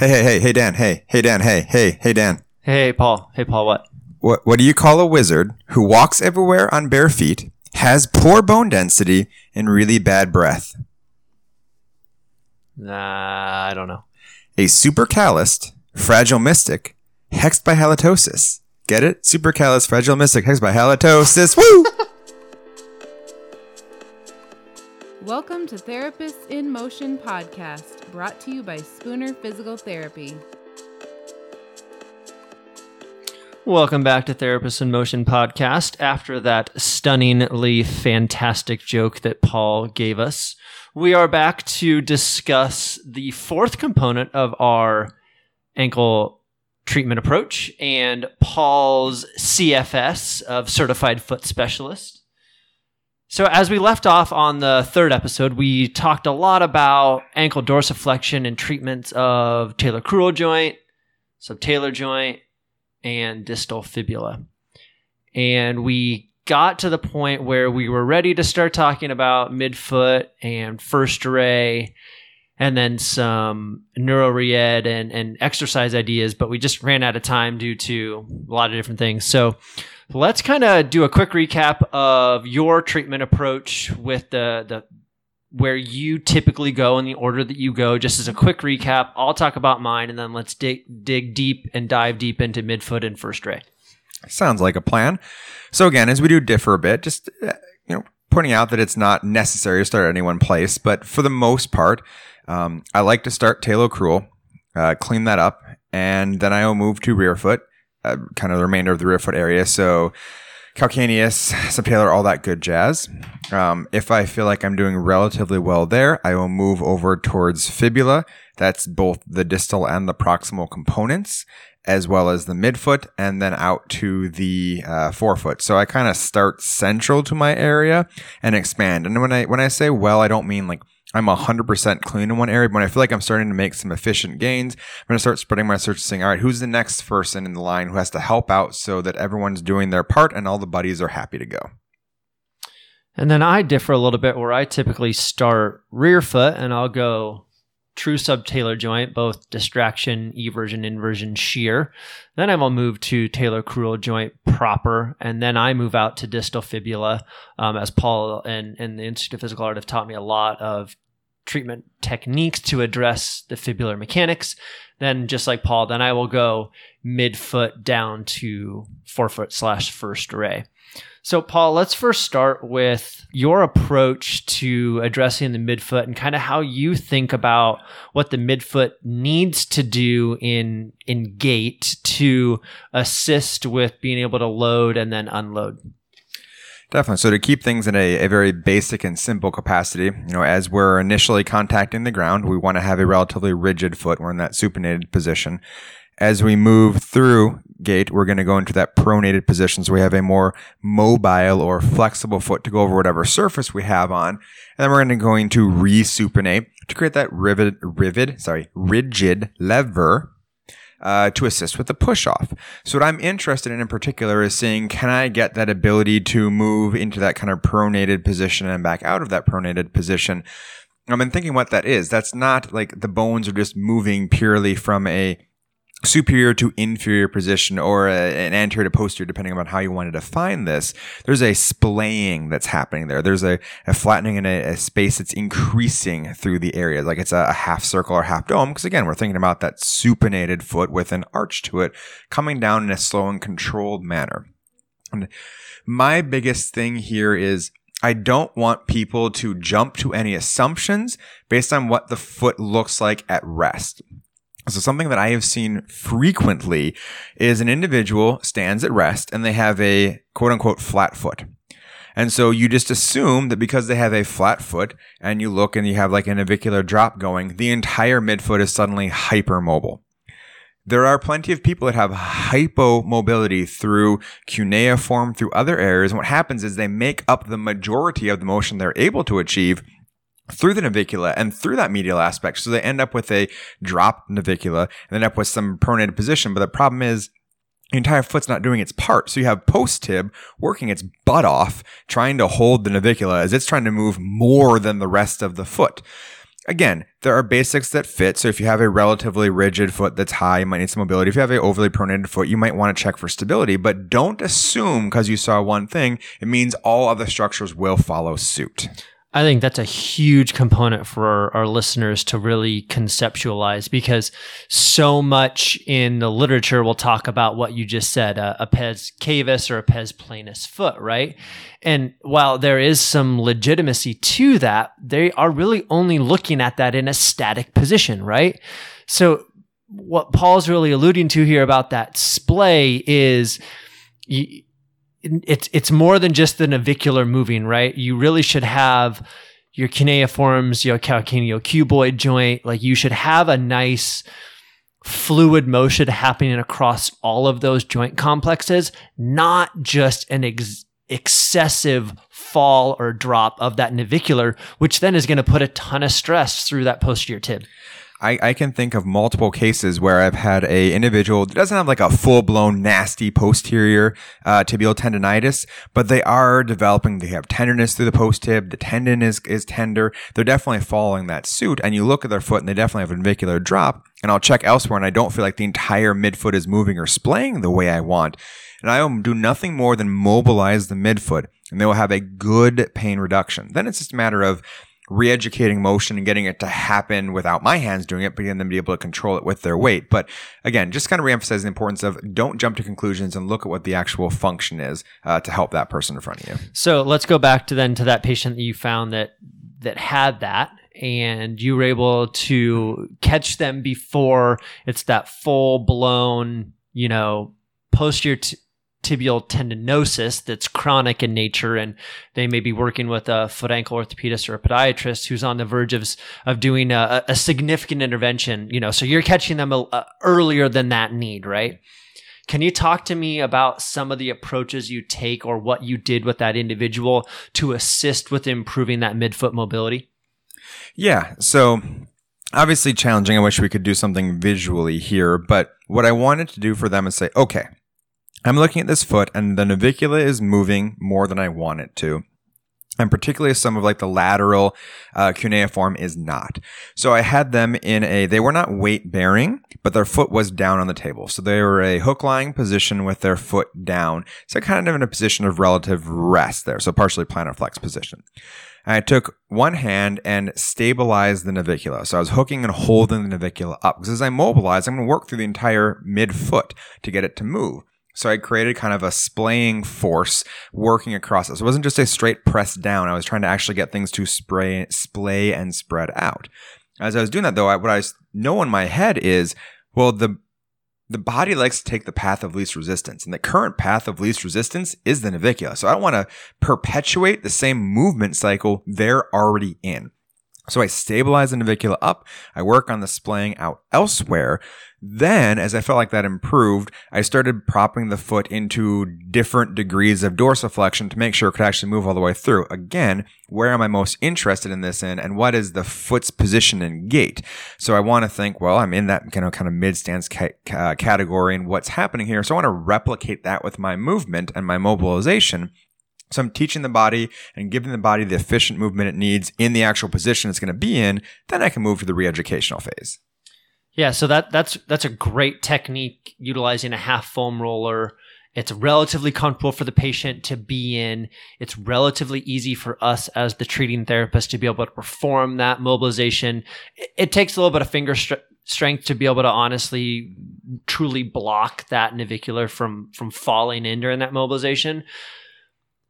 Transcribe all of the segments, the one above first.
Hey, hey, hey, hey, Dan. Hey, hey, Dan. Hey, hey, hey, Dan. Hey, Paul. Hey, Paul. What? What, what do you call a wizard who walks everywhere on bare feet, has poor bone density, and really bad breath? Nah, I don't know. A super calloused, fragile mystic, hexed by halitosis. Get it? Super callous, fragile mystic, hexed by halitosis. Woo! Welcome to Therapists in Motion podcast, brought to you by Spooner Physical Therapy. Welcome back to Therapists in Motion podcast. After that stunningly fantastic joke that Paul gave us, we are back to discuss the fourth component of our ankle treatment approach and Paul's CFS of Certified Foot Specialist. So, as we left off on the third episode, we talked a lot about ankle dorsiflexion and treatments of talocrural joint, subtalar joint, and distal fibula. And we got to the point where we were ready to start talking about midfoot and first ray and then some neuroreed and, and exercise ideas, but we just ran out of time due to a lot of different things. So let's kind of do a quick recap of your treatment approach with the, the where you typically go in the order that you go. Just as a quick recap, I'll talk about mine and then let's dig, dig deep and dive deep into midfoot and first ray. Sounds like a plan. So again, as we do differ a bit, just uh, you know, pointing out that it's not necessary to start at any one place, but for the most part, um, I like to start talocrural, uh, clean that up, and then I will move to rear foot, uh, kind of the remainder of the rear foot area. So calcaneus, subtalar, all that good jazz. Um, if I feel like I'm doing relatively well there, I will move over towards fibula. That's both the distal and the proximal components, as well as the midfoot, and then out to the uh, forefoot. So I kind of start central to my area and expand. And when I when I say well, I don't mean like I'm 100% clean in one area, but when I feel like I'm starting to make some efficient gains, I'm going to start spreading my search saying, all right, who's the next person in the line who has to help out so that everyone's doing their part and all the buddies are happy to go? And then I differ a little bit where I typically start rear foot and I'll go true subtalar joint, both distraction, eversion, inversion, shear. Then I will move to talocrural joint proper, and then I move out to distal fibula, um, as Paul and, and the Institute of Physical Art have taught me a lot of treatment techniques to address the fibular mechanics. Then, just like Paul, then I will go midfoot down to forefoot slash first ray. So, Paul, let's first start with your approach to addressing the midfoot and kind of how you think about what the midfoot needs to do in in gait to assist with being able to load and then unload. Definitely. So to keep things in a, a very basic and simple capacity, you know, as we're initially contacting the ground, we want to have a relatively rigid foot. We're in that supinated position. As we move through gait, we're going to go into that pronated position. So we have a more mobile or flexible foot to go over whatever surface we have on. And then we're going to going to resupinate to create that rivet, rivet, sorry, rigid lever uh, to assist with the push off. So what I'm interested in in particular is seeing can I get that ability to move into that kind of pronated position and back out of that pronated position. I've been thinking what that is. That's not like the bones are just moving purely from a superior to inferior position or a, an anterior to posterior, depending on how you want to define this, there's a splaying that's happening there. There's a, a flattening in a, a, space that's increasing through the area, like it's a, a half circle or half dome. Because again, we're thinking about that supinated foot with an arch to it coming down in a slow and controlled manner. And my biggest thing here is I don't want people to jump to any assumptions based on what the foot looks like at rest. So something that I have seen frequently is an individual stands at rest and they have a quote unquote flat foot. And so you just assume that because they have a flat foot and you look and you have like an navicular drop going, the entire midfoot is suddenly hypermobile. There are plenty of people that have hypomobility through cuneiform, through other areas. And what happens is they make up the majority of the motion they're able to achieve through the navicula and through that medial aspect. So they end up with a dropped navicula and end up with some pronated position. But the problem is the entire foot's not doing its part. So you have post tib working its butt off, trying to hold the navicula as it's trying to move more than the rest of the foot. Again, there are basics that fit. So if you have a relatively rigid foot that's high, you might need some mobility. If you have a overly pronated foot, you might want to check for stability, but don't assume because you saw one thing, it means all other structures will follow suit. I think that's a huge component for our, listeners to really conceptualize because so much in the literature will talk about what you just said, a, a pes cavus or a pes planus foot, right? And while there is some legitimacy to that, they are really only looking at that in a static position, right? So what Paul's really alluding to here about that splay is you, it's it's more than just the navicular moving, right? You really should have your cuneiforms, your calcaneal cuboid joint. Like you should have a nice fluid motion happening across all of those joint complexes, not just an ex- excessive fall or drop of that navicular, which then is going to put a ton of stress through that posterior tib. I, I can think of multiple cases where I've had a individual that doesn't have like a full blown nasty posterior uh, tibial tendonitis, but they are developing. They have tenderness through the post tib. The tendon is is tender. They're definitely following that suit. And you look at their foot, and they definitely have a navicular drop. And I'll check elsewhere, and I don't feel like the entire midfoot is moving or splaying the way I want. And I will do nothing more than mobilize the midfoot, and they will have a good pain reduction. Then it's just a matter of re-educating motion and getting it to happen without my hands doing it, but to be able to control it with their weight. But again, just kind of re-emphasize the importance of don't jump to conclusions and look at what the actual function is uh, to help that person in front of you. So let's go back to then to that patient that you found that that had that and you were able to catch them before it's that full blown, you know, posterior t- tibial tendinosis that's chronic in nature and they may be working with a foot ankle orthopedist or a podiatrist who's on the verge of, of doing a, a significant intervention you know so you're catching them a, a, earlier than that need right? Can you talk to me about some of the approaches you take or what you did with that individual to assist with improving that midfoot mobility? Yeah so obviously challenging. I wish we could do something visually here but what i wanted to do for them is say okay I'm looking at this foot and the navicula is moving more than I want it to. And particularly some of like the lateral uh, cuneiform is not. So I had them in a, they were not weight bearing, but their foot was down on the table. So they were a hook lying position with their foot down. So kind of in a position of relative rest there. So partially plantar flex position. And I took one hand and stabilized the navicula. So I was hooking and holding the navicula up because as I mobilize, I'm going to work through the entire midfoot to get it to move. So I created kind of a splaying force working across it. So it wasn't just a straight press down. I was trying to actually get things to spray, splay and spread out. As I was doing that though, I, what I know in my head is, well, the the body likes to take the path of least resistance, and the current path of least resistance is the navicula. So I don't want to perpetuate the same movement cycle they're already in. So I stabilize the navicula up. I work on the splaying out elsewhere. Then, as I felt like that improved, I started propping the foot into different degrees of dorsiflexion to make sure it could actually move all the way through. Again, where am I most interested in this in, and what is the foot's position and gait? So I want to think, well, I'm in that kind of kind of mid stance ca- category, and what's happening here. So I want to replicate that with my movement and my mobilization. So I'm teaching the body and giving the body the efficient movement it needs in the actual position it's going to be in. Then I can move to the re-educational phase. Yeah, so that that's that's a great technique utilizing a half foam roller. It's relatively comfortable for the patient to be in. It's relatively easy for us as the treating therapist to be able to perform that mobilization. It, it takes a little bit of finger strength to be able to honestly truly block that navicular from from falling in during that mobilization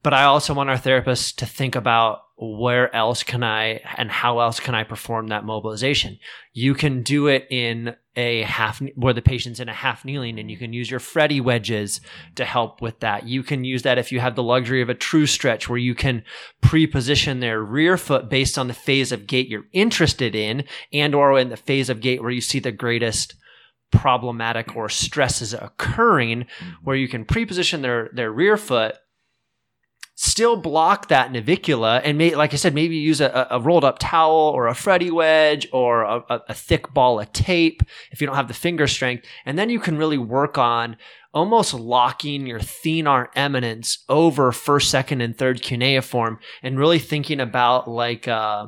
but I also want our therapists to think about where else can I and how else can I perform that mobilization. You can do it in a half where the patient's in a half kneeling and you can use your Freddy wedges to help with that. You can use that if you have the luxury of a true stretch where you can pre-position their rear foot based on the phase of gait you're interested in and or in the phase of gait where you see the greatest problematic or stresses occurring where you can pre-position their their rear foot still block that navicula and may, like I said, maybe use a, a rolled up towel or a Freddy wedge or a, a, thick ball of tape if you don't have the finger strength. And then you can really work on almost locking your thenar eminence over first, second, and third cuneiform and really thinking about like, uh,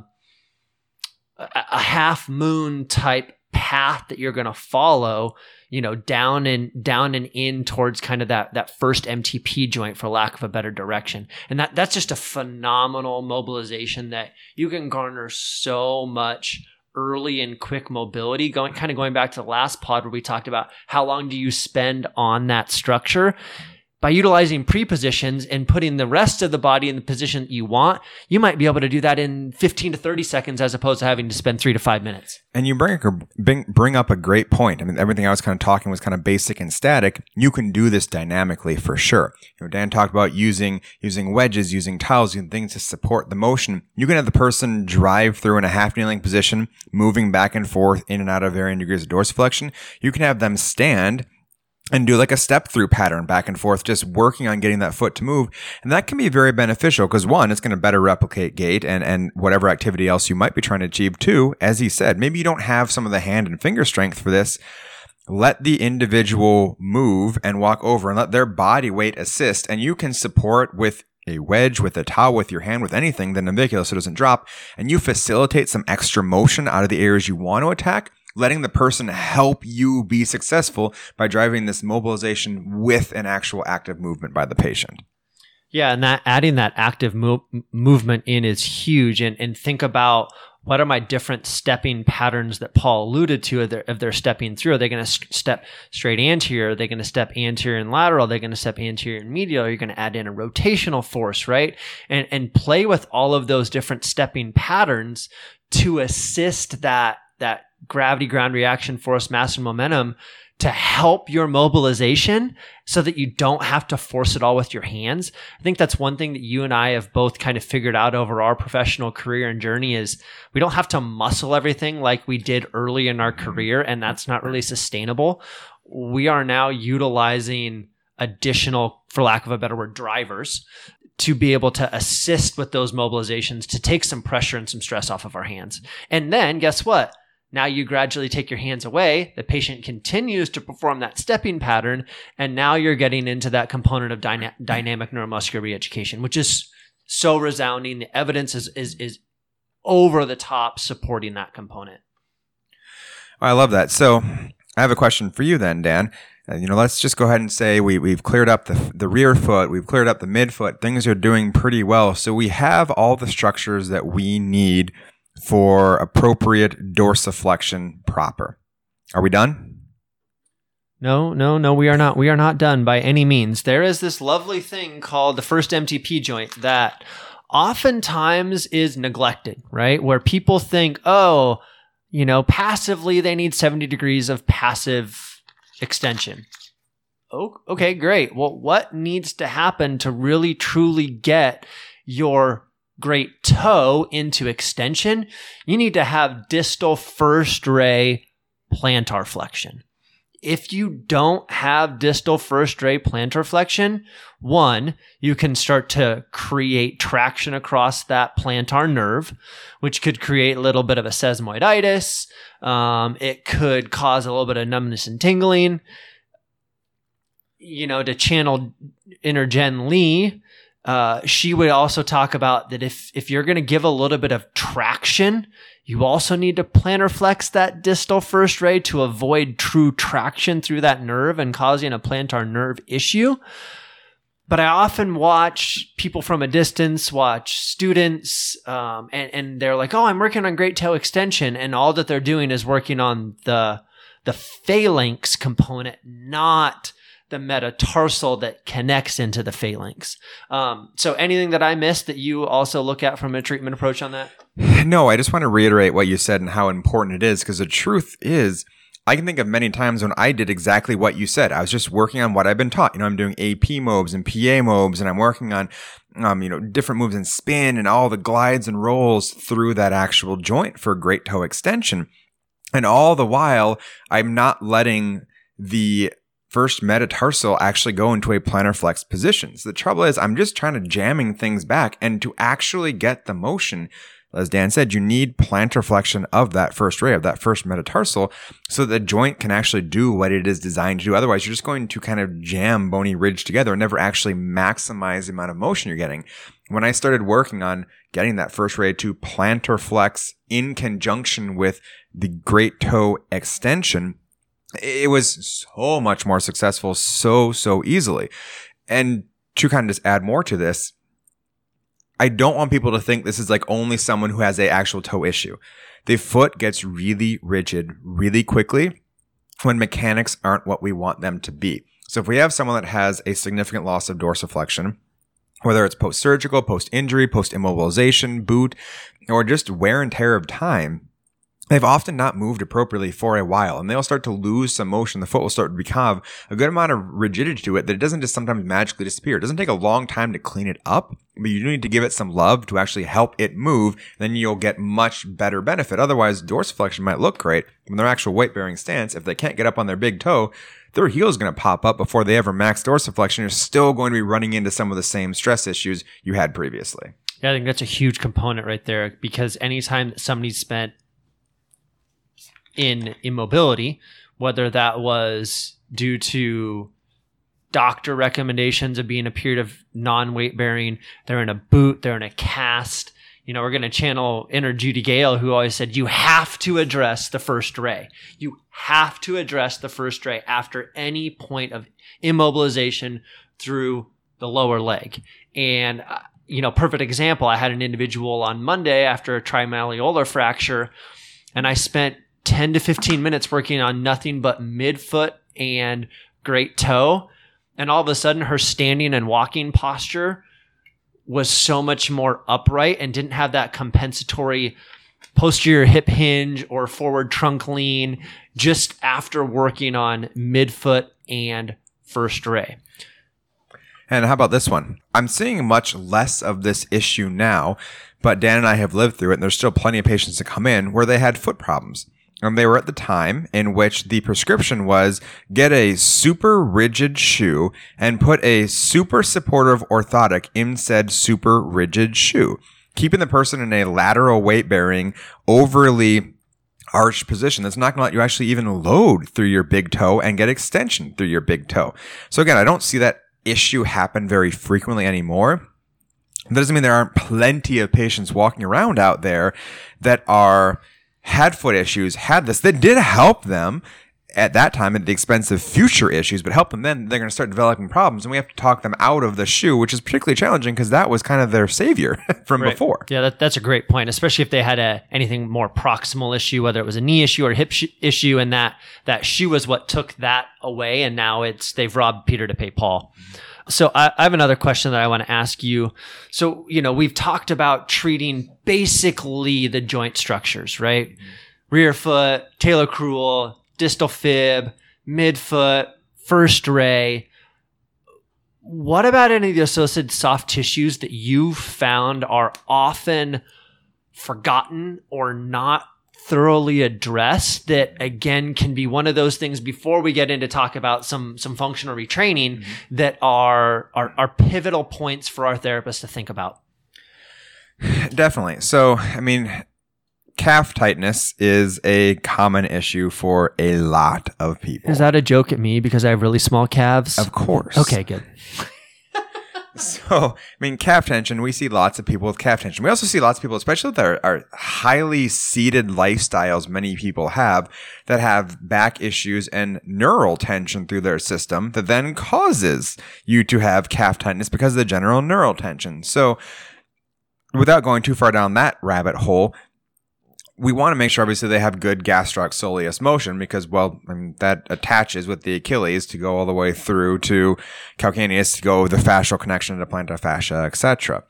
a, a half moon type path that you're going to follow you know down and down and in towards kind of that that first mtp joint for lack of a better direction. And that that's just a phenomenal mobilization that you can garner so much early and quick mobility. Going kind of going back to the last pod where we talked about how long do you spend on that structure by utilizing prepositions and putting the rest of the body in the position that you want, you might be able to do that in 15 to 30 seconds as opposed to having to spend three to five minutes. And you bring, bring, up a great point. I mean, everything I was kind of talking was kind of basic and static. You can do this dynamically for sure. You know, Dan talked about using, using wedges, using towels, using things to support the motion. You can have the person drive through in a half kneeling position, moving back and forth in and out of varying degrees of dorsiflexion. You can have them stand and do like a step through pattern back and forth, just working on getting that foot to move. And that can be very beneficial because one, it's going to better replicate gait and, and whatever activity else you might be trying to achieve. Two, as he said, maybe you don't have some of the hand and finger strength for this. Let the individual move and walk over and let their body weight assist. And you can support with a wedge, with a towel, with your hand, with anything, the navicular so it doesn't drop. And you facilitate some extra motion out of the areas you want to attack letting the person help you be successful by driving this mobilization with an actual active movement by the patient. Yeah, and that adding that active mo- movement in is huge. And and think about what are my different stepping patterns that Paul alluded to if they're, if they're stepping through? Are they going to st- step straight anterior? Are they going to step anterior and lateral? Are they going to step anterior and medial? Are you going to add in a rotational force, right? And and play with all of those different stepping patterns to assist that that gravity, ground reaction, force, mass, and momentum to help your mobilization so that you don't have to force it all with your hands. I think that's one thing that you and I have both kind of figured out over our professional career and journey is we don't have to muscle everything like we did early in our career and that's not really sustainable. We are now utilizing additional for lack of a better word drivers to be able to assist with those mobilizations to take some pressure and some stress off of our hands. And then guess what? Now you gradually take your hands away. The patient continues to perform that stepping pattern. And now you're getting into that component of dyna- dynamic neuromuscular reeducation, which is so resounding. The evidence is, is, is over the top supporting that component. I love that. So I have a question for you then, Dan. Uh, you know, let's just go ahead and say we, we've cleared up the, the rear foot, we've cleared up the midfoot, things are doing pretty well. So we have all the structures that we need for appropriate dorsiflexion proper. Are we done? No, no, no, we are not. We are not done by any means. There is this lovely thing called the first MTP joint that oftentimes is neglected, right? Where people think, oh, you know, passively they need 70 degrees of passive extension. Oh, okay, great. Well, what needs to happen to really truly get your great toe into extension, you need to have distal first ray plantar flexion. If you don't have distal first ray plantar flexion, one, you can start to create traction across that plantar nerve, which could create a little bit of a sesamoiditis. Um, it could cause a little bit of numbness and tingling. You know, to channel inner Jen Lee, uh, she would also talk about that if if you're going to give a little bit of traction, you also need to plantar flex that distal first ray to avoid true traction through that nerve and causing a plantar nerve issue. But I often watch people from a distance, watch students, um, and, and they're like, "Oh, I'm working on great toe extension," and all that they're doing is working on the the phalanx component, not the metatarsal that connects into the phalanx. Um, so, anything that I missed that you also look at from a treatment approach on that? No, I just want to reiterate what you said and how important it is because the truth is, I can think of many times when I did exactly what you said. I was just working on what I've been taught. You know, I'm doing AP mobs and PA mobs, and I'm working on, um, you know, different moves and spin and all the glides and rolls through that actual joint for great toe extension. And all the while, I'm not letting the first metatarsal actually go into a plantar flex position. So the trouble is I'm just trying to jamming things back and to actually get the motion, as Dan said, you need plantar flexion of that first ray, of that first metatarsal, so the joint can actually do what it is designed to do. Otherwise, you're just going to kind of jam bony ridge together and never actually maximize the amount of motion you're getting. when I started working on getting that first ray to plantar flex in conjunction with the great toe extension, it was so much more successful so, so easily. And to kind of just add more to this, I don't want people to think this is like only someone who has a actual toe issue. The foot gets really rigid really quickly when mechanics aren't what we want them to be. So if we have someone that has a significant loss of dorsiflexion, whether it's post surgical, post injury, post immobilization, boot, or just wear and tear of time, they've often not moved appropriately for a while and they'll start to lose some motion. The foot will start to become a good amount of rigidity to it that it doesn't just sometimes magically disappear. It doesn't take a long time to clean it up, but you do need to give it some love to actually help it move. Then you'll get much better benefit. Otherwise, dorsiflexion might look great in their actual weight bearing stance. If they can't get up on their big toe, their heel is going to pop up before they ever max dorsiflexion. You're still going to be running into some of the same stress issues you had previously. Yeah, I think that's a huge component right there because anytime somebody's spent in immobility, whether that was due to doctor recommendations of being a period of non weight bearing, they're in a boot, they're in a cast. You know, we're going to channel inner Judy Gale, who always said, you have to address the first ray. You have to address the first ray after any point of immobilization through the lower leg. And, uh, you know, perfect example. I had an individual on Monday after a trimalleolar fracture, and I spent 10 to 15 minutes working on nothing but midfoot and great toe. And all of a sudden, her standing and walking posture was so much more upright and didn't have that compensatory posterior hip hinge or forward trunk lean just after working on midfoot and first ray. And how about this one? I'm seeing much less of this issue now, but Dan and I have lived through it, and there's still plenty of patients that come in where they had foot problems. And they were at the time in which the prescription was get a super rigid shoe and put a super supportive orthotic in said super rigid shoe, keeping the person in a lateral weight bearing, overly arched position that's not going to let you actually even load through your big toe and get extension through your big toe. So again, I don't see that issue happen very frequently anymore. That doesn't mean there aren't plenty of patients walking around out there that are had foot issues, had this, that did help them at that time at the expense of future issues, but help them then, they're going to start developing problems. And we have to talk them out of the shoe, which is particularly challenging because that was kind of their savior from Right. before. Yeah, that, that's a great point, especially if they had a anything more proximal issue, whether it was a knee issue or hip sh- issue, and that that shoe was what took that away, and now it's they've robbed Peter to pay Paul. So I, I have another question that I want to ask you. So you know we've talked about treating basically the joint structures, right? Mm-hmm. Rear foot, talocrural, distal fib, midfoot, first ray what about any of the associated soft tissues that you've found are often forgotten or not thoroughly addressed that again can be one of those things before we get into talk about some some functional retraining mm-hmm. that are, are are pivotal points for our therapists to think about Definitely. So, I mean, calf tightness is a common issue for a lot of people. is that a joke at me because i have really small calves Of course. okay good So, I mean, calf tension, we see lots of people with calf tension. We also see lots of people, especially our, our highly seated lifestyles many people have, that have back issues and neural tension through their system that then causes you to have calf tightness because of the general neural tension. So, without going too far down that rabbit hole, we want to make sure obviously they have good gastroc motion because well I mean, that attaches with the Achilles to go all the way through to calcaneus to go the fascial connection to plantar fascia etc.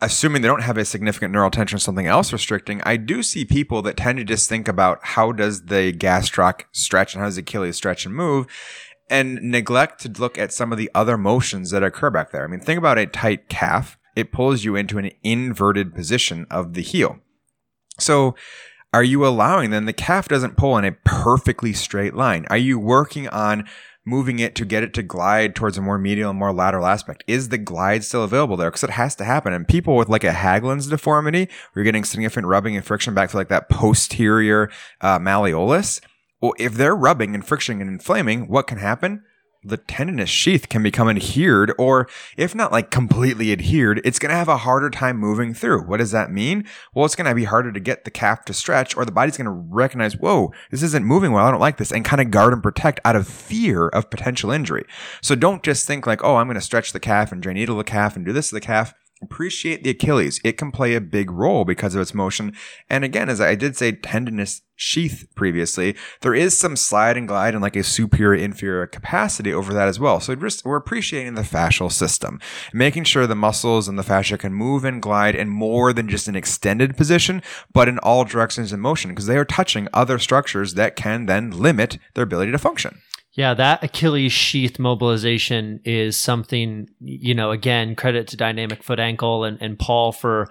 Assuming they don't have a significant neural tension or something else restricting, I do see people that tend to just think about how does the gastroc stretch and how does the Achilles stretch and move and neglect to look at some of the other motions that occur back there. I mean, think about a tight calf. It pulls you into an inverted position of the heel. So, are you allowing then the calf doesn't pull in a perfectly straight line? Are you working on moving it to get it to glide towards a more medial and more lateral aspect? Is the glide still available there? Because it has to happen. And people with like a Haglund's deformity, you're getting significant rubbing and friction back to like that posterior uh, malleolus. Well, if they're rubbing and friction and inflaming, what can happen? The tendinous sheath can become adhered, or if not like completely adhered, it's going to have a harder time moving through. What does that mean? Well, it's going to be harder to get the calf to stretch, or the body's going to recognize, whoa, this isn't moving well. I don't like this, and kind of guard and protect out of fear of potential injury. So don't just think like, oh, I'm going to stretch the calf and dry needle the calf and do this to the calf appreciate the Achilles. It can play a big role because of its motion. And again, as I did say, tendinous sheath previously, there is some slide and glide and like a superior inferior capacity over that as well. So just, we're appreciating the fascial system, making sure the muscles and the fascia can move and glide in more than just an extended position, but in all directions in motion because they are touching other structures that can then limit their ability to function. Yeah, that Achilles sheath mobilization is something, you know, again, credit to Dynamic Foot Ankle and, and Paul for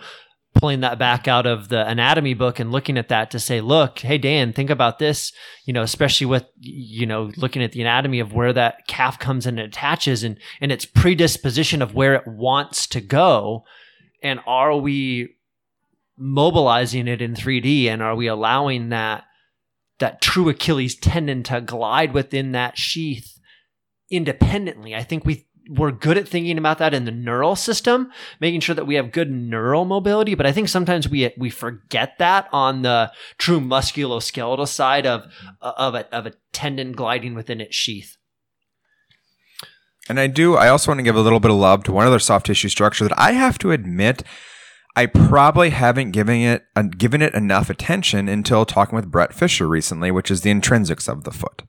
pulling that back out of the anatomy book and looking at that to say, look, hey, Dan, think about this, you know, especially with, you know, looking at the anatomy of where that calf comes and attaches and, and its predisposition of where it wants to go. And are we mobilizing it in 3D and are we allowing that that true Achilles tendon to glide within that sheath independently. I think we we're good at thinking about that in the neural system, making sure that we have good neural mobility. But I think sometimes we we forget that on the true musculoskeletal side of of a, of a tendon gliding within its sheath. And I do. I also want to give a little bit of love to one other soft tissue structure that I have to admit I probably haven't given it uh, given it enough attention until talking with Brett Fisher recently, which is the intrinsics of the foot.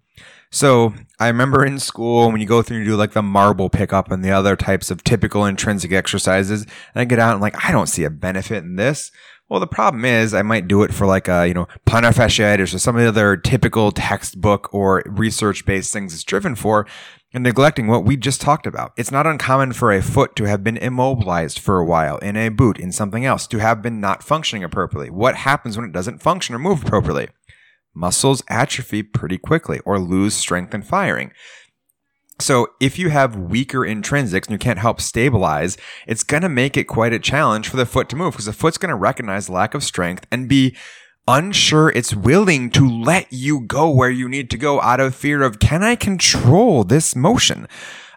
So I remember in school when you go through and do like the marble pickup and the other types of typical intrinsic exercises, and I get out and like I don't see a benefit in this. Well, the problem is I might do it for like a, you know, plantar fasciitis or some of the other typical textbook or research based things it's driven for and neglecting what we just talked about. It's not uncommon for a foot to have been immobilized for a while in a boot, in something else, to have been not functioning appropriately. What happens when it doesn't function or move appropriately? Muscles atrophy pretty quickly or lose strength and firing. So if you have weaker intrinsics and you can't help stabilize, it's going to make it quite a challenge for the foot to move because the foot's going to recognize lack of strength and be unsure it's willing to let you go where you need to go out of fear of, can I control this motion?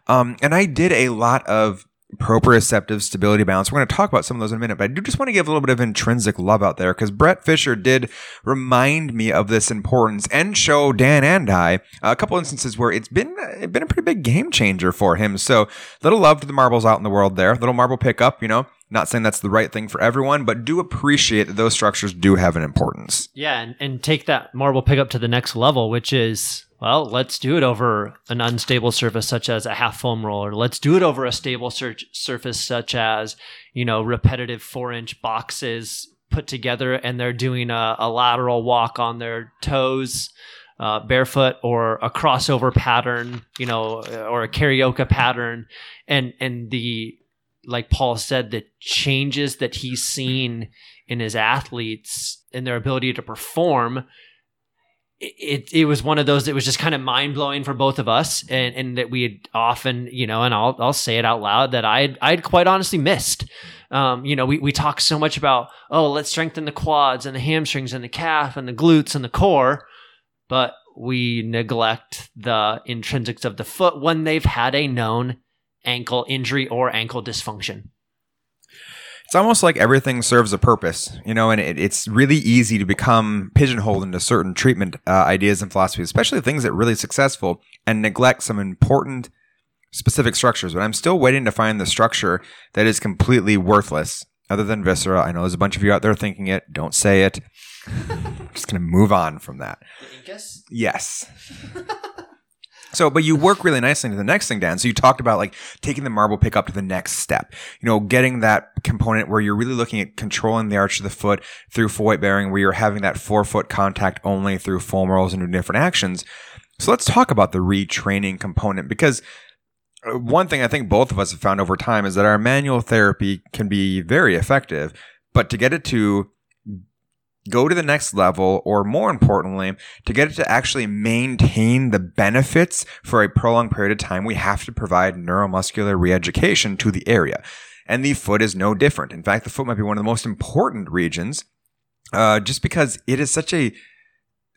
Um, and I did a lot of proprioceptive stability balance. We're going to talk about some of those in a minute, but I do just want to give a little bit of intrinsic love out there because Brett Fisher did remind me of this importance and show Dan and I a couple instances where it's been it's been a pretty big game changer for him. So little love to the marbles out in the world there. Little marble pickup, you know. Not saying that's the right thing for everyone, but do appreciate that those structures do have an importance. Yeah, and, and take that marble pickup to the next level, which is well, let's do it over an unstable surface such as a half foam roller. Let's do it over a stable sur- surface such as, you know, repetitive four inch boxes put together and they're doing a, a lateral walk on their toes. Uh, barefoot or a crossover pattern, you know, or a carioca pattern, and and the like Paul said, the changes that he's seen in his athletes and their ability to perform it it was one of those that was just kind of mind blowing for both of us, and and that we had often, you know, and I'll I'll say it out loud that I I quite honestly missed. Um, you know, we we talk so much about oh, let's strengthen the quads and the hamstrings and the calf and the glutes and the core, but we neglect the intrinsics of the foot when they've had a known ankle injury or ankle dysfunction it's almost like everything serves a purpose, you know, and it, it's really easy to become pigeonholed into certain treatment uh, ideas and philosophies, especially things that are really successful, and neglect some important specific structures. But I'm still waiting to find the structure that is completely worthless, other than viscera. I know there's a bunch of you out there thinking it. Don't say it. I'm just gonna move on from that. Yes. So, but you work really nicely into the next thing, Dan. So you talked about like taking the marble pick up to the next step, you know, getting that component where you're really looking at controlling the arch of the foot through full weight bearing, where you're having that forefoot contact only through foam rolls and different actions. So let's talk about the retraining component because uh, one thing I think both of us have found over time is that our manual therapy can be very effective, but to get it to go to the next level, or more importantly, to get it to actually maintain the benefits for a prolonged period of time, we have to provide neuromuscular reeducation to the area. And the foot is no different. In fact, the foot might be one of the most important regions, uh, just because it is such a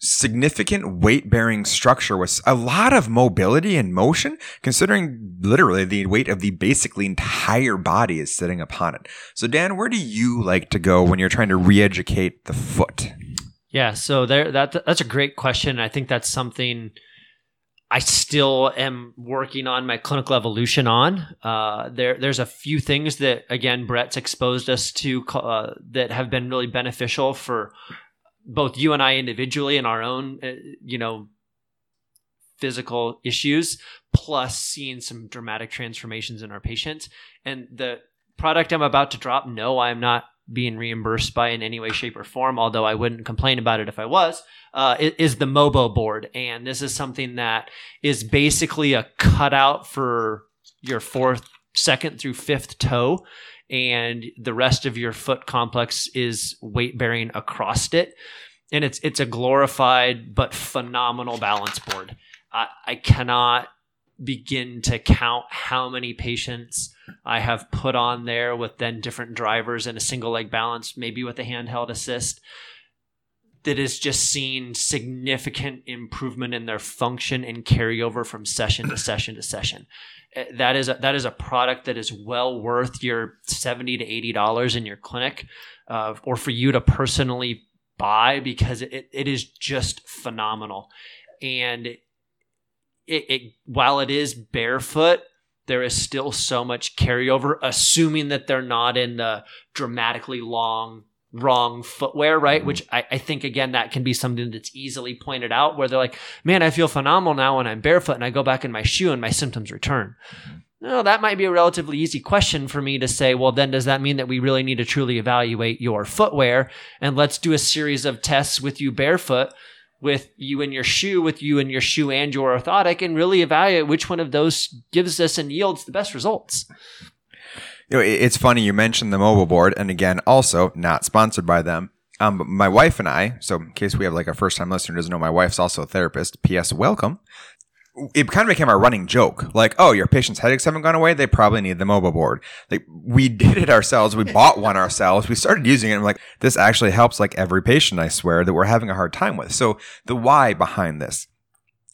significant weight bearing structure with a lot of mobility and motion, considering literally the weight of the basically entire body is sitting upon it. So, Dan, where do you like to go when you're trying to re educate the foot? Yeah, so there that that's a great question. I think that's something I still am working on my clinical evolution on. Uh, there, there's a few things that again Brett's exposed us to uh, that have been really beneficial for both you and I individually in our own, uh, you know, physical issues, plus seeing some dramatic transformations in our patients. And the product I'm about to drop, no, I'm not being reimbursed by in any way, shape, or form, although I wouldn't complain about it if I was, uh, is the Mobo board. And this is something that is basically a cutout for your fourth, second through fifth toe. And the rest of your foot complex is weight bearing across it. And it's it's a glorified but phenomenal balance board. I, I cannot begin to count how many patients I have put on there with then different drivers and a single leg balance, maybe with a handheld assist, that is just seen significant improvement in their function and carryover from session to session to session. Eh, that is a, that is a product that is well worth your seventy to eighty dollars in your clinic, uh, or for you to personally buy because it, it is just phenomenal. And it, it while it is barefoot, there is still so much carryover, assuming that they're not in the dramatically long wrong footwear, right? Mm-hmm. Which I, I, think again that can be something that's easily pointed out where they're like, man, I feel phenomenal now when I'm barefoot and I go back in my shoe and my symptoms return. Mm-hmm. No, that might be a relatively easy question for me to say, well, then does that mean that we really need to truly evaluate your footwear? And let's do a series of tests with you barefoot with you and your shoe, with you and your shoe and your orthotic, and really evaluate which one of those gives us and yields the best results. You know, it's funny you mentioned the Mobo board, and again, also not sponsored by them. Um, but my wife and I, so in case we have like a first time listener doesn't know, my wife's also a therapist. P.S. Welcome it kind of became our running joke. Like, oh, your patient's headaches haven't gone away. They probably need the Mobo board. Like, we did it ourselves. We bought one ourselves. We started using it. And I'm like, this actually helps like every patient, I swear, that we're having a hard time with. So the why behind this.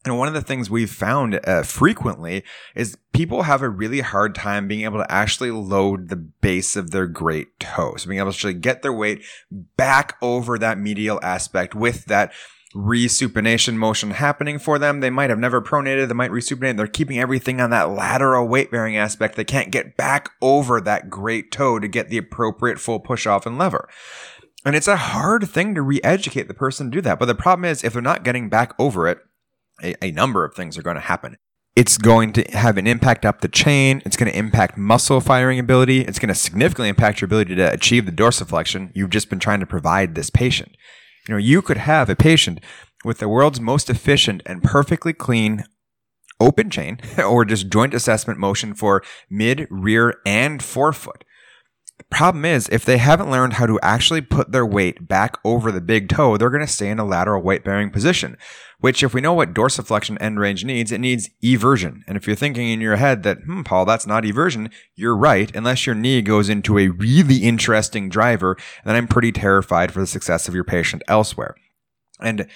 And one of the things we've found uh, frequently is people have a really hard time being able to actually load the base of their great toe. So being able to actually get their weight back over that medial aspect with that resupination motion happening for them. They might have never pronated. They might resupinate. They're keeping everything on that lateral weight bearing aspect. They can't get back over that great toe to get the appropriate full push off and lever. And it's a hard thing to re-educate the person to do that. But the problem is if they're not getting back over it, a, a number of things are going to happen. It's going to have an impact up the chain. It's going to impact muscle firing ability. It's going to significantly impact your ability to achieve the dorsiflexion you've just been trying to provide this patient. You know, you could have a patient with the world's most efficient and perfectly clean open chain or just joint assessment motion for mid, rear, and forefoot. The problem is, if they haven't learned how to actually put their weight back over the big toe, they're going to stay in a lateral weight bearing position, which if we know what dorsiflexion end range needs, it needs eversion. And if you're thinking in your head that, hmm, Paul, that's not eversion, you're right, unless your knee goes into a really interesting driver, then I'm pretty terrified for the success of your patient elsewhere. And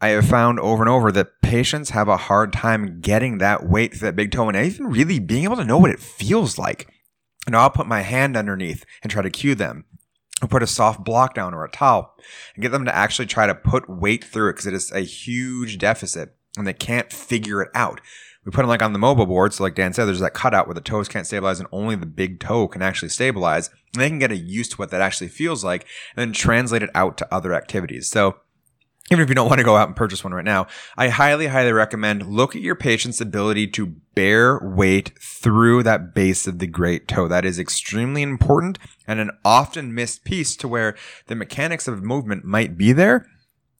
I have found over and over that patients have a hard time getting that weight to that big toe and even really being able to know what it feels like. And I'll put my hand underneath and try to cue them. I'll put a soft block down or a towel and get them to actually try to put weight through it because it is a huge deficit and they can't figure it out. We put them like on the Mobo board. So like Dan said, there's that cutout where the toes can't stabilize and only the big toe can actually stabilize. And they can get a used to what that actually feels like and then translate it out to other activities. So even if you don't want to go out and purchase one right now, I highly, highly recommend look at your patient's ability to bear weight through that base of the great toe. That is extremely important and an often missed piece to where the mechanics of movement might be there.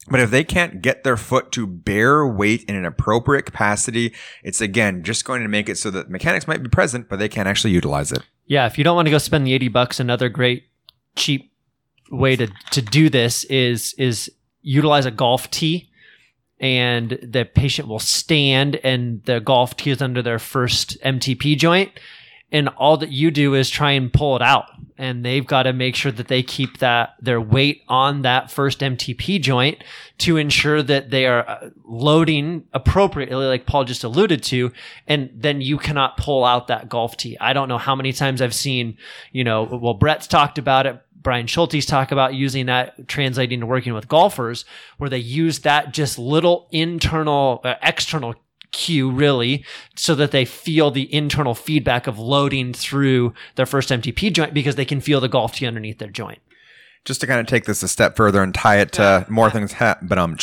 But if they can't get their foot to bear weight in an appropriate capacity, it's again just going to make it so that mechanics might be present, but they can't actually utilize it. Yeah, if you don't want to go spend the 80 bucks, another great cheap way to, to do this is is utilize a golf tee and the patient will stand and the golf tee is under their first MTP joint and all that you do is try and pull it out and they've got to make sure that they keep that their weight on that first MTP joint to ensure that they are uh, loading appropriately like Paul just alluded to and then you cannot pull out that golf tee. I don't know how many times I've seen, you know, well Brett's talked about it Brian Schulte's talk about using that translating to working with golfers where they use that just little internal uh, external cue really so that they feel the internal feedback of loading through their first MTP joint because they can feel the golf tee underneath their joint. Just to kind of take this a step further and tie it to yeah. more things, ha- but um,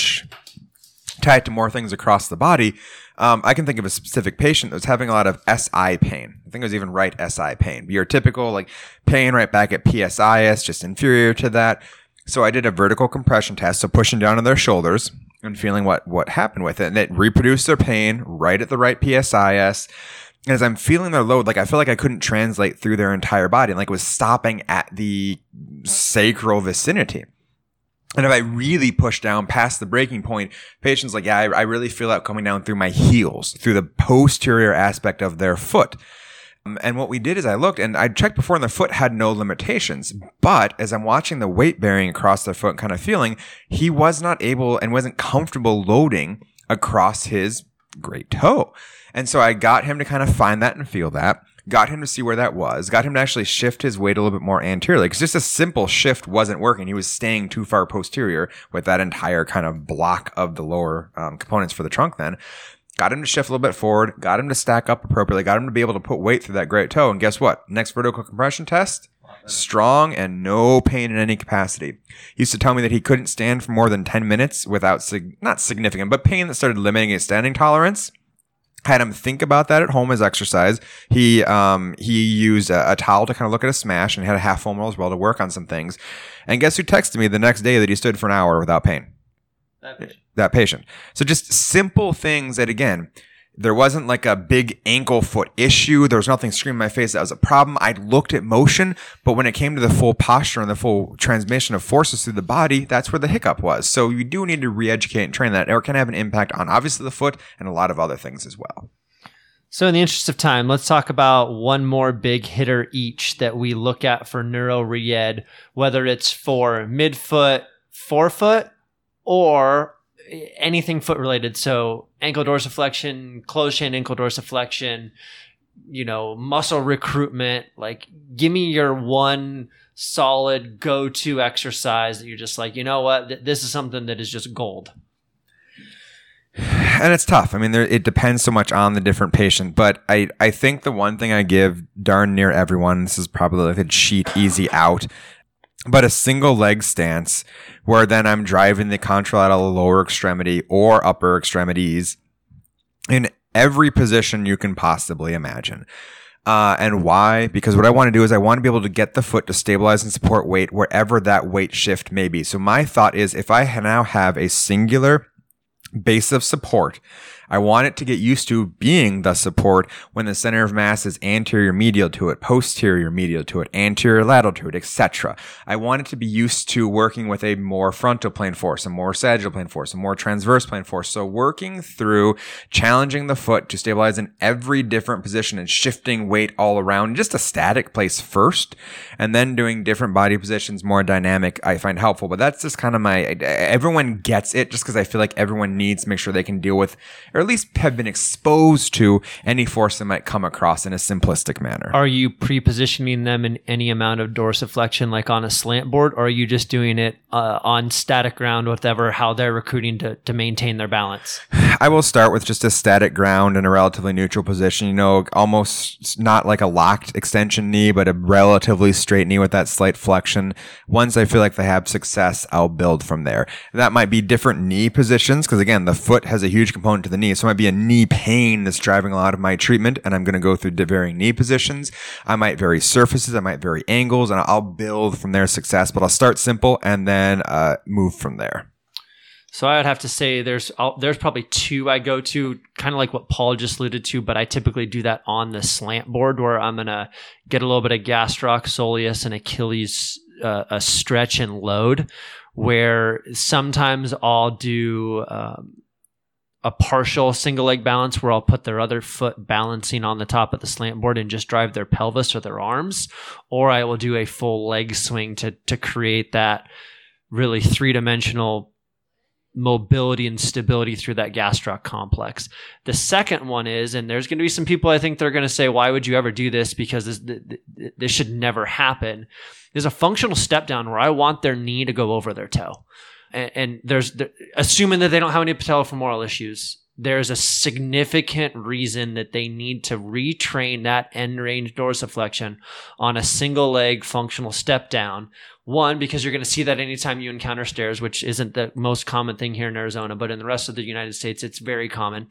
tie it to more things across the body. Um, I can think of a specific patient that was having a lot of SI pain. I think it was even right SI pain. Your typical like pain right back at PSIS, just inferior to that. So I did a vertical compression test, so pushing down on their shoulders and feeling what what happened with it, and it reproduced their pain right at the right PSIS. And as I'm feeling their load, like I feel like I couldn't translate through their entire body, like it was stopping at the sacral vicinity. And if I really push down past the breaking point, patients like, yeah, I, I really feel that coming down through my heels, through the posterior aspect of their foot. Um, and what we did is I looked and I checked before and the foot had no limitations. But as I'm watching the weight bearing across the foot kind of feeling, he was not able and wasn't comfortable loading across his great toe. And so I got him to kind of find that and feel that, got him to see where that was, got him to actually shift his weight a little bit more anteriorly because just a simple shift wasn't working. He was staying too far posterior with that entire kind of block of the lower um, components for the trunk then got him to shift a little bit forward, got him to stack up appropriately, got him to be able to put weight through that great toe. And guess what? Next vertical compression test, strong and no pain in any capacity. He used to tell me that he couldn't stand for more than 10 minutes without, sig- not significant, but pain that started limiting his standing tolerance. Had him think about that at home as exercise. He um, he used a, a, towel to kind of look at a smash and had a half foam roll as well to work on some things. And guess who texted me the next day that he stood for an hour without pain? That patient. That patient. So just simple things that again, there wasn't like a big ankle foot issue. There was nothing screaming in my face that was a problem. I looked at motion, but when it came to the full posture and the full transmission of forces through the body, that's where the hiccup was. So you do need to re-educate and train that, it can have an impact on obviously the foot and a lot of other things as well. So, in the interest of time, let's talk about one more big hitter each that we look at for neuro re whether it's for midfoot, forefoot, or anything foot related. So ankle dorsiflexion, closed chain ankle dorsiflexion, you know, muscle recruitment. Like, give me your one solid go to exercise that you're just like, you know what, Th- this is something that is just gold. And it's tough. I mean, there, it depends so much on the different patient. But I, I think the one thing I give darn near everyone, this is probably like a cheat easy out, but a single leg stance where then I'm driving the contralateral lower extremity or upper extremities in every position you can possibly imagine. Uh, and why? Because what I want to do is I want to be able to get the foot to stabilize and support weight wherever that weight shift may be. So my thought is if I now have a singular base of support I want it to get used to being the support when the center of mass is anterior medial to it, posterior medial to it, anterior lateral to it, etc. I want it to be used to working with a more frontal plane force, a more sagittal plane force, a more transverse plane force. So working through challenging the foot to stabilize in every different position and shifting weight all around just a static place first, and then doing different body positions more dynamic, I find helpful. But that's just kind of my, everyone gets it just because I feel like everyone needs to make sure they can deal with, or at least have been exposed to any force that might come across in a simplistic manner. Are you pre-positioning them in any amount of dorsiflexion, like on a slant board, or are you just doing it uh, on static ground, whatever, how they're recruiting to, to maintain their balance? I will start with just a static ground in a relatively neutral position, you know, almost not like a locked extension knee, but a relatively straight knee with that slight flexion. Once I feel like they have success, I'll build from there. That might be different knee positions, because again, the foot has a huge component to the knee So it might be a knee pain that's driving a lot of my treatment, and I'm going to go through varying knee positions. I might vary surfaces, I might vary angles, and I'll build from their success. But I'll start simple and then uh, move from there. So I would have to say there's there's probably two I go to, kind of like what Paul just alluded to, but I typically do that on the slant board where I'm gonna get a little bit of gastroc, soleus, and Achilles uh, a stretch and load. Where sometimes I'll do um, a partial single leg balance where I'll put their other foot balancing on the top of the slant board and just drive their pelvis or their arms, or I will do a full leg swing to to create that really three dimensional mobility and stability through that gastroc complex. The second one is, and there's going to be some people I think they're going to say, why would you ever do this? Because this, this should never happen. There's a functional step down where I want their knee to go over their toe. And, there's, assuming that they don't have any patellofemoral issues, there's a significant reason that they need to retrain that end range dorsiflexion on a single leg functional step down. One, because you're going to see that anytime you encounter stairs, which isn't the most common thing here in Arizona, but in the rest of the United States, it's very common.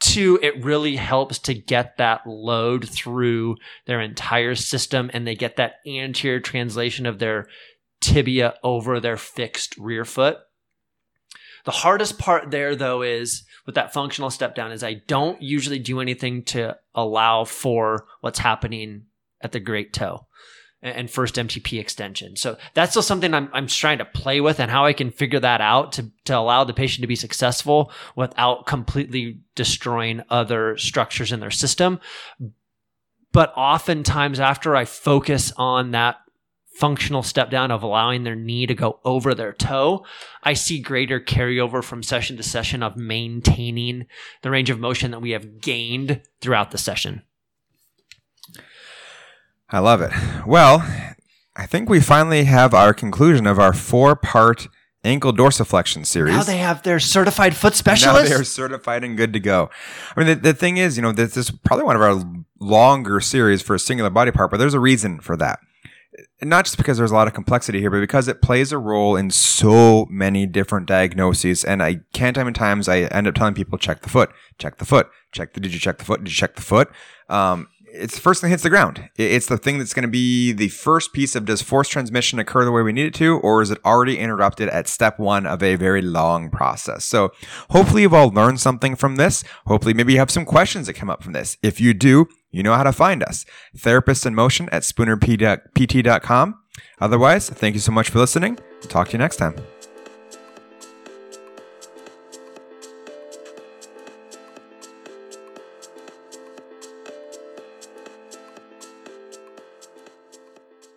Two, it really helps to get that load through their entire system and they get that anterior translation of their tibia over their fixed rear foot. The hardest part there, though, is with that functional step down, is I don't usually do anything to allow for what's happening at the great toe and first MTP extension. So that's still something I'm, I'm trying to play with and how I can figure that out to, to allow the patient to be successful without completely destroying other structures in their system. But oftentimes after I focus on that functional step down of allowing their knee to go over their toe, I see greater carryover from session to session of maintaining the range of motion that we have gained throughout the session. I love it. Well, I think we finally have our conclusion of our four part ankle dorsiflexion series. Now they have their certified foot specialist. Now they're certified and good to go. I mean, the, the thing is, you know, this is probably one of our longer series for a singular body part, but there's a reason for that not just because there's a lot of complexity here, but because it plays a role in so many different diagnoses. And I can't time and times I end up telling people check the foot, check the foot, check the did you check the foot, did you check the foot? Um, it's the first thing that hits the ground. It's the thing that's going to be the first piece of does force transmission occur the way we need it to, or is it already interrupted at step one of a very long process? So hopefully you've all learned something from this. Hopefully maybe you have some questions that come up from this. If you do, you know how to find us. Therapists in Motion at spoonerpt.com. Otherwise, thank you so much for listening. Talk to you next time.